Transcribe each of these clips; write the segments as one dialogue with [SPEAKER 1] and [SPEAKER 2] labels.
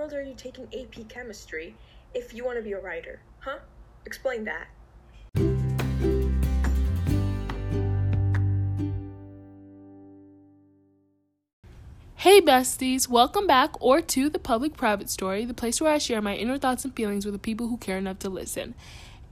[SPEAKER 1] world are you taking AP chemistry if you want to be a writer? Huh? Explain that.
[SPEAKER 2] Hey besties, welcome back or to the public private story, the place where I share my inner thoughts and feelings with the people who care enough to listen.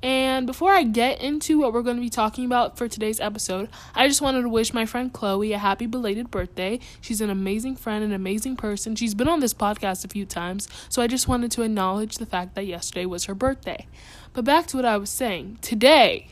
[SPEAKER 2] And before I get into what we're going to be talking about for today's episode, I just wanted to wish my friend Chloe a happy belated birthday. She's an amazing friend, an amazing person. She's been on this podcast a few times, so I just wanted to acknowledge the fact that yesterday was her birthday. But back to what I was saying. Today,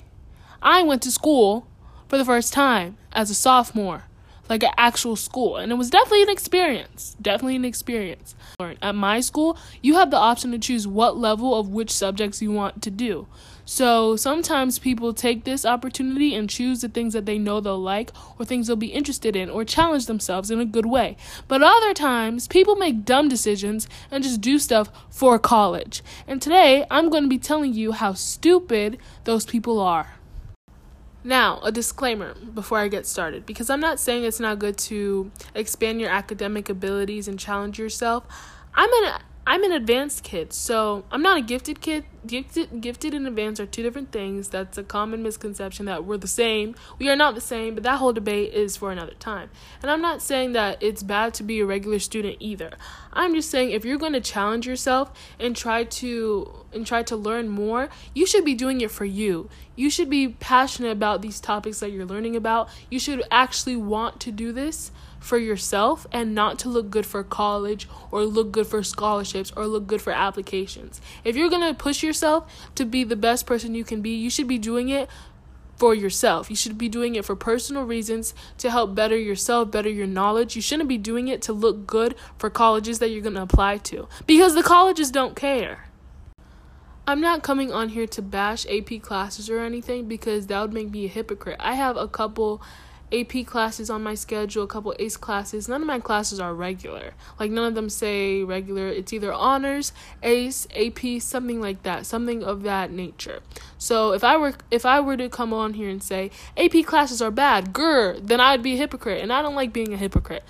[SPEAKER 2] I went to school for the first time as a sophomore like an actual school. And it was definitely an experience. Definitely an experience. At my school, you have the option to choose what level of which subjects you want to do. So sometimes people take this opportunity and choose the things that they know they'll like or things they'll be interested in or challenge themselves in a good way. But other times, people make dumb decisions and just do stuff for college. And today, I'm going to be telling you how stupid those people are. Now, a disclaimer before I get started because I'm not saying it's not good to expand your academic abilities and challenge yourself. I'm an I'm an advanced kid, so I'm not a gifted kid. Gifted, gifted and advanced are two different things. That's a common misconception that we're the same. We are not the same, but that whole debate is for another time. And I'm not saying that it's bad to be a regular student either. I'm just saying if you're going to challenge yourself and try to and try to learn more, you should be doing it for you. You should be passionate about these topics that you're learning about. You should actually want to do this for yourself and not to look good for college or look good for scholarships or look good for applications. If you're going to push yourself to be the best person you can be, you should be doing it for yourself. You should be doing it for personal reasons to help better yourself, better your knowledge. You shouldn't be doing it to look good for colleges that you're going to apply to because the colleges don't care. I'm not coming on here to bash AP classes or anything because that would make me a hypocrite. I have a couple AP classes on my schedule, a couple ACE classes. None of my classes are regular. Like none of them say regular. It's either honors, ACE, AP, something like that, something of that nature. So if I were if I were to come on here and say AP classes are bad, grr, then I'd be a hypocrite, and I don't like being a hypocrite.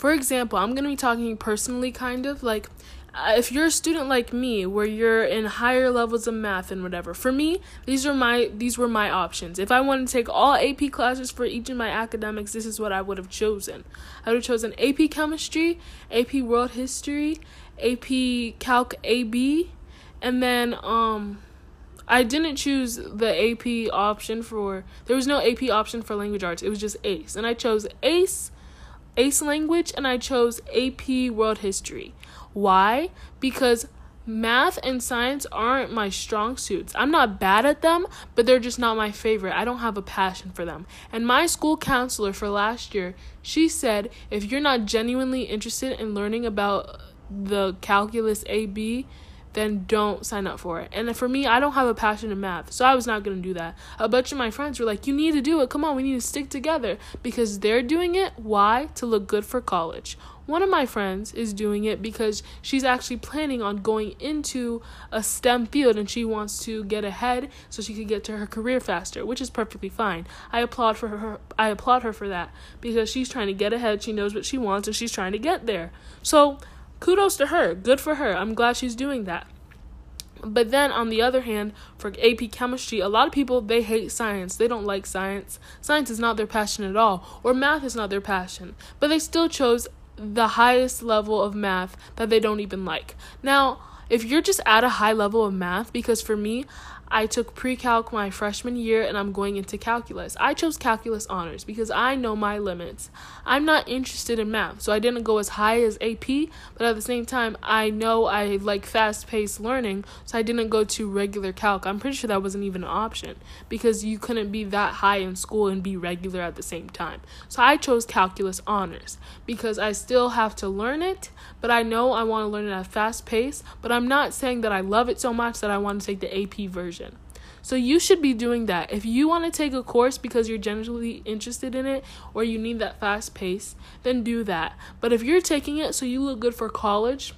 [SPEAKER 2] For example, I'm going to be talking personally kind of like if you're a student like me where you're in higher levels of math and whatever for me these are my these were my options if i wanted to take all ap classes for each of my academics this is what i would have chosen i would have chosen ap chemistry ap world history ap calc ab and then um I didn't choose the AP option for there was no AP option for language arts. It was just ACE. And I chose ACE, ACE language and I chose AP world history. Why? Because math and science aren't my strong suits. I'm not bad at them, but they're just not my favorite. I don't have a passion for them. And my school counselor for last year, she said if you're not genuinely interested in learning about the calculus AB, then don't sign up for it. And for me, I don't have a passion in math, so I was not going to do that. A bunch of my friends were like, You need to do it. Come on, we need to stick together because they're doing it. Why? To look good for college. One of my friends is doing it because she's actually planning on going into a STEM field and she wants to get ahead so she could get to her career faster, which is perfectly fine. I applaud for her I applaud her for that because she's trying to get ahead, she knows what she wants and she's trying to get there. So, kudos to her. Good for her. I'm glad she's doing that. But then on the other hand, for AP chemistry, a lot of people they hate science. They don't like science. Science is not their passion at all, or math is not their passion. But they still chose the highest level of math that they don't even like. Now, if you're just at a high level of math, because for me, I took pre calc my freshman year and I'm going into calculus. I chose calculus honors because I know my limits. I'm not interested in math, so I didn't go as high as AP, but at the same time, I know I like fast paced learning, so I didn't go to regular calc. I'm pretty sure that wasn't even an option because you couldn't be that high in school and be regular at the same time. So I chose calculus honors because I still have to learn it, but I know I want to learn it at a fast pace, but I'm not saying that I love it so much that I want to take the AP version. So you should be doing that. If you want to take a course because you're genuinely interested in it or you need that fast pace, then do that. But if you're taking it so you look good for college,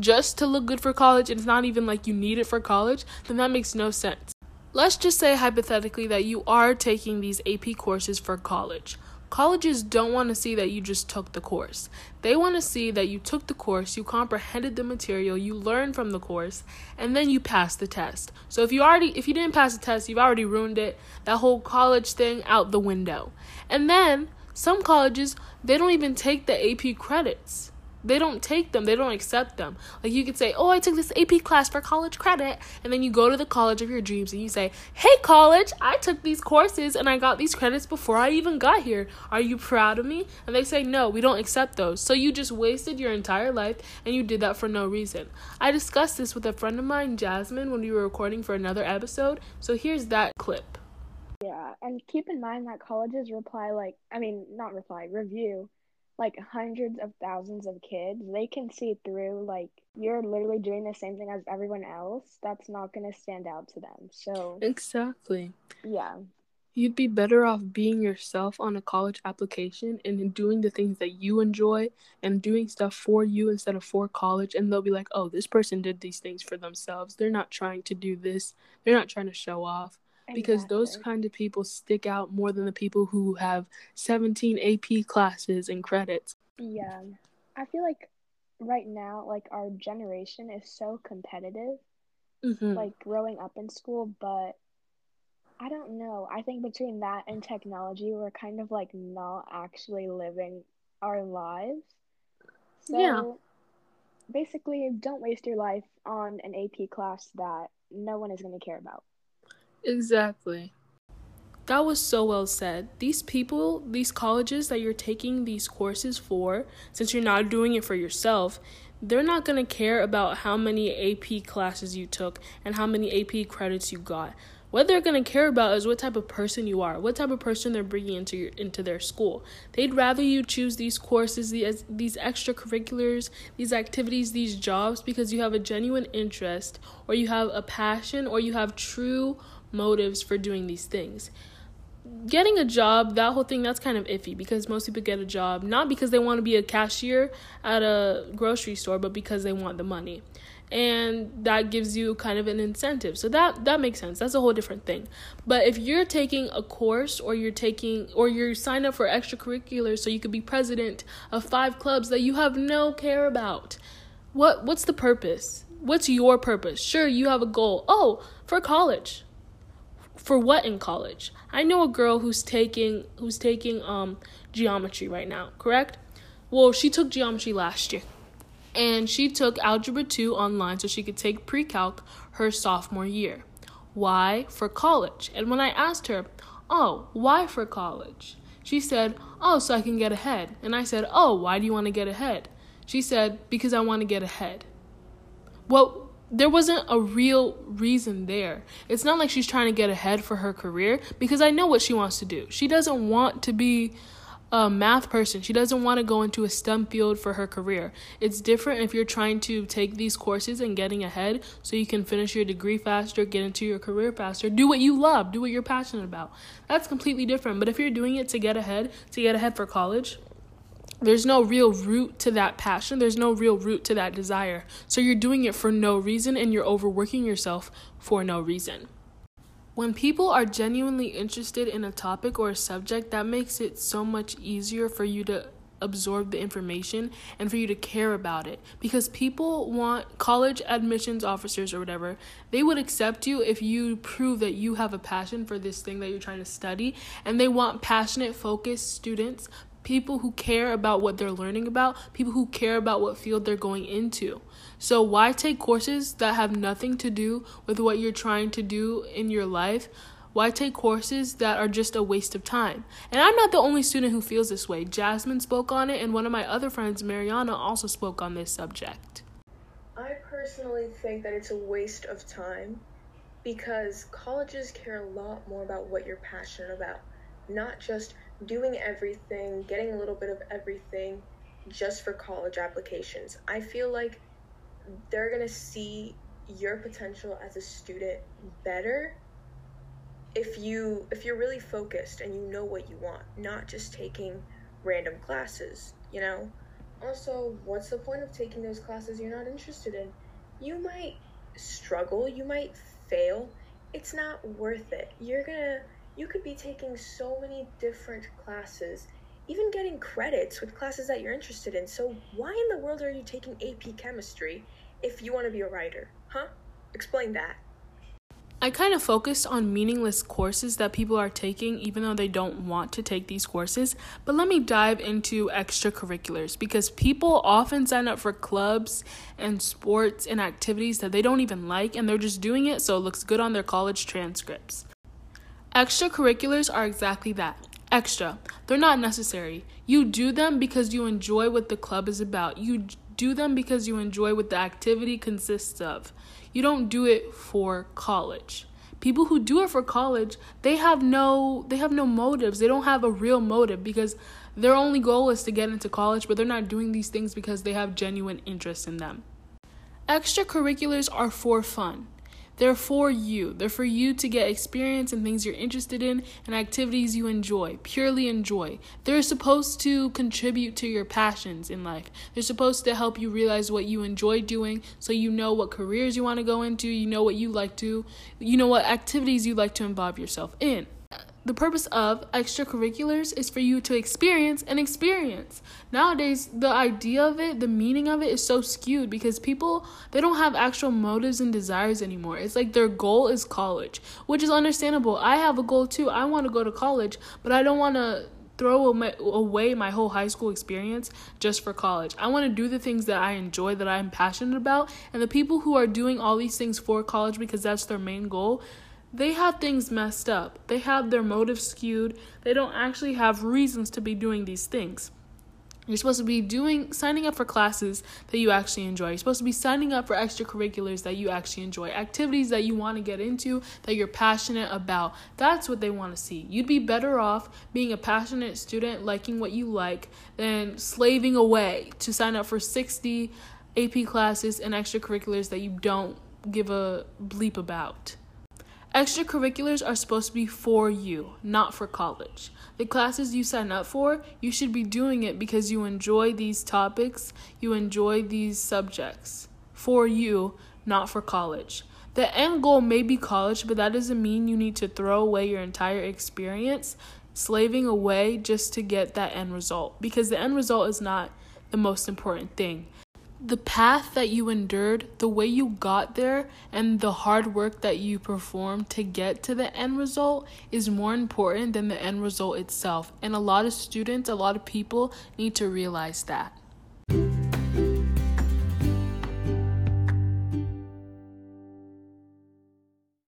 [SPEAKER 2] just to look good for college, and it's not even like you need it for college, then that makes no sense. Let's just say hypothetically that you are taking these AP courses for college. Colleges don't want to see that you just took the course. They want to see that you took the course, you comprehended the material, you learned from the course, and then you passed the test. So if you already if you didn't pass the test, you've already ruined it. That whole college thing out the window. And then some colleges, they don't even take the AP credits. They don't take them, they don't accept them. Like you could say, Oh, I took this AP class for college credit. And then you go to the college of your dreams and you say, Hey, college, I took these courses and I got these credits before I even got here. Are you proud of me? And they say, No, we don't accept those. So you just wasted your entire life and you did that for no reason. I discussed this with a friend of mine, Jasmine, when we were recording for another episode. So here's that clip.
[SPEAKER 3] Yeah, and keep in mind that colleges reply like, I mean, not reply, review like hundreds of thousands of kids, they can see through like you're literally doing the same thing as everyone else. That's not going to stand out to them. So
[SPEAKER 2] Exactly.
[SPEAKER 3] Yeah.
[SPEAKER 2] You'd be better off being yourself on a college application and doing the things that you enjoy and doing stuff for you instead of for college. And they'll be like, oh, this person did these things for themselves. They're not trying to do this, they're not trying to show off because exactly. those kind of people stick out more than the people who have 17 AP classes and credits.
[SPEAKER 3] Yeah. I feel like right now like our generation is so competitive mm-hmm. like growing up in school but I don't know. I think between that and technology we're kind of like not actually living our lives. So yeah. basically don't waste your life on an AP class that no one is going to care about.
[SPEAKER 2] Exactly. That was so well said. These people, these colleges that you're taking these courses for, since you're not doing it for yourself, they're not going to care about how many AP classes you took and how many AP credits you got. What they're going to care about is what type of person you are, what type of person they're bringing into your, into their school. They'd rather you choose these courses, these these extracurriculars, these activities, these jobs because you have a genuine interest or you have a passion or you have true motives for doing these things. Getting a job, that whole thing, that's kind of iffy because most people get a job not because they want to be a cashier at a grocery store, but because they want the money. And that gives you kind of an incentive. So that that makes sense. That's a whole different thing. But if you're taking a course or you're taking or you're signed up for extracurriculars so you could be president of five clubs that you have no care about, what what's the purpose? What's your purpose? Sure, you have a goal. Oh, for college for what in college? I know a girl who's taking who's taking um geometry right now, correct? Well, she took geometry last year. And she took algebra 2 online so she could take pre-calc her sophomore year. Why? For college. And when I asked her, "Oh, why for college?" She said, "Oh, so I can get ahead." And I said, "Oh, why do you want to get ahead?" She said, "Because I want to get ahead." Well, there wasn't a real reason there. It's not like she's trying to get ahead for her career because I know what she wants to do. She doesn't want to be a math person. She doesn't want to go into a STEM field for her career. It's different if you're trying to take these courses and getting ahead so you can finish your degree faster, get into your career faster, do what you love, do what you're passionate about. That's completely different. But if you're doing it to get ahead, to get ahead for college, there's no real root to that passion. There's no real root to that desire. So you're doing it for no reason and you're overworking yourself for no reason. When people are genuinely interested in a topic or a subject, that makes it so much easier for you to absorb the information and for you to care about it because people want college admissions officers or whatever they would accept you if you prove that you have a passion for this thing that you're trying to study and they want passionate focused students people who care about what they're learning about, people who care about what field they're going into. So, why take courses that have nothing to do with what you're trying to do in your life? Why take courses that are just a waste of time? And I'm not the only student who feels this way. Jasmine spoke on it, and one of my other friends, Mariana, also spoke on this subject.
[SPEAKER 1] I personally think that it's a waste of time because colleges care a lot more about what you're passionate about, not just doing everything, getting a little bit of everything just for college applications. I feel like they're going to see your potential as a student better if you if you're really focused and you know what you want, not just taking random classes, you know? Also, what's the point of taking those classes you're not interested in? You might struggle, you might fail. It's not worth it. You're going to you could be taking so many different classes even getting credits with classes that you're interested in. So, why in the world are you taking AP chemistry if you want to be a writer? Huh? Explain that.
[SPEAKER 2] I kind of focused on meaningless courses that people are taking even though they don't want to take these courses. But let me dive into extracurriculars because people often sign up for clubs and sports and activities that they don't even like and they're just doing it so it looks good on their college transcripts. Extracurriculars are exactly that extra. They're not necessary. You do them because you enjoy what the club is about. You do them because you enjoy what the activity consists of. You don't do it for college. People who do it for college, they have no they have no motives. They don't have a real motive because their only goal is to get into college, but they're not doing these things because they have genuine interest in them. Extracurriculars are for fun. They're for you. They're for you to get experience in things you're interested in and activities you enjoy, purely enjoy. They're supposed to contribute to your passions in life. They're supposed to help you realize what you enjoy doing so you know what careers you want to go into, you know what you like to, you know what activities you like to involve yourself in the purpose of extracurriculars is for you to experience an experience. Nowadays, the idea of it, the meaning of it is so skewed because people they don't have actual motives and desires anymore. It's like their goal is college, which is understandable. I have a goal too. I want to go to college, but I don't want to throw away my whole high school experience just for college. I want to do the things that I enjoy, that I'm passionate about, and the people who are doing all these things for college because that's their main goal, they have things messed up. They have their motives skewed. They don't actually have reasons to be doing these things. You're supposed to be doing signing up for classes that you actually enjoy. You're supposed to be signing up for extracurriculars that you actually enjoy, activities that you want to get into that you're passionate about. That's what they want to see. You'd be better off being a passionate student, liking what you like, than slaving away to sign up for 60 AP classes and extracurriculars that you don't give a bleep about. Extracurriculars are supposed to be for you, not for college. The classes you sign up for, you should be doing it because you enjoy these topics, you enjoy these subjects. For you, not for college. The end goal may be college, but that doesn't mean you need to throw away your entire experience slaving away just to get that end result because the end result is not the most important thing the path that you endured, the way you got there, and the hard work that you performed to get to the end result is more important than the end result itself. And a lot of students, a lot of people need to realize that.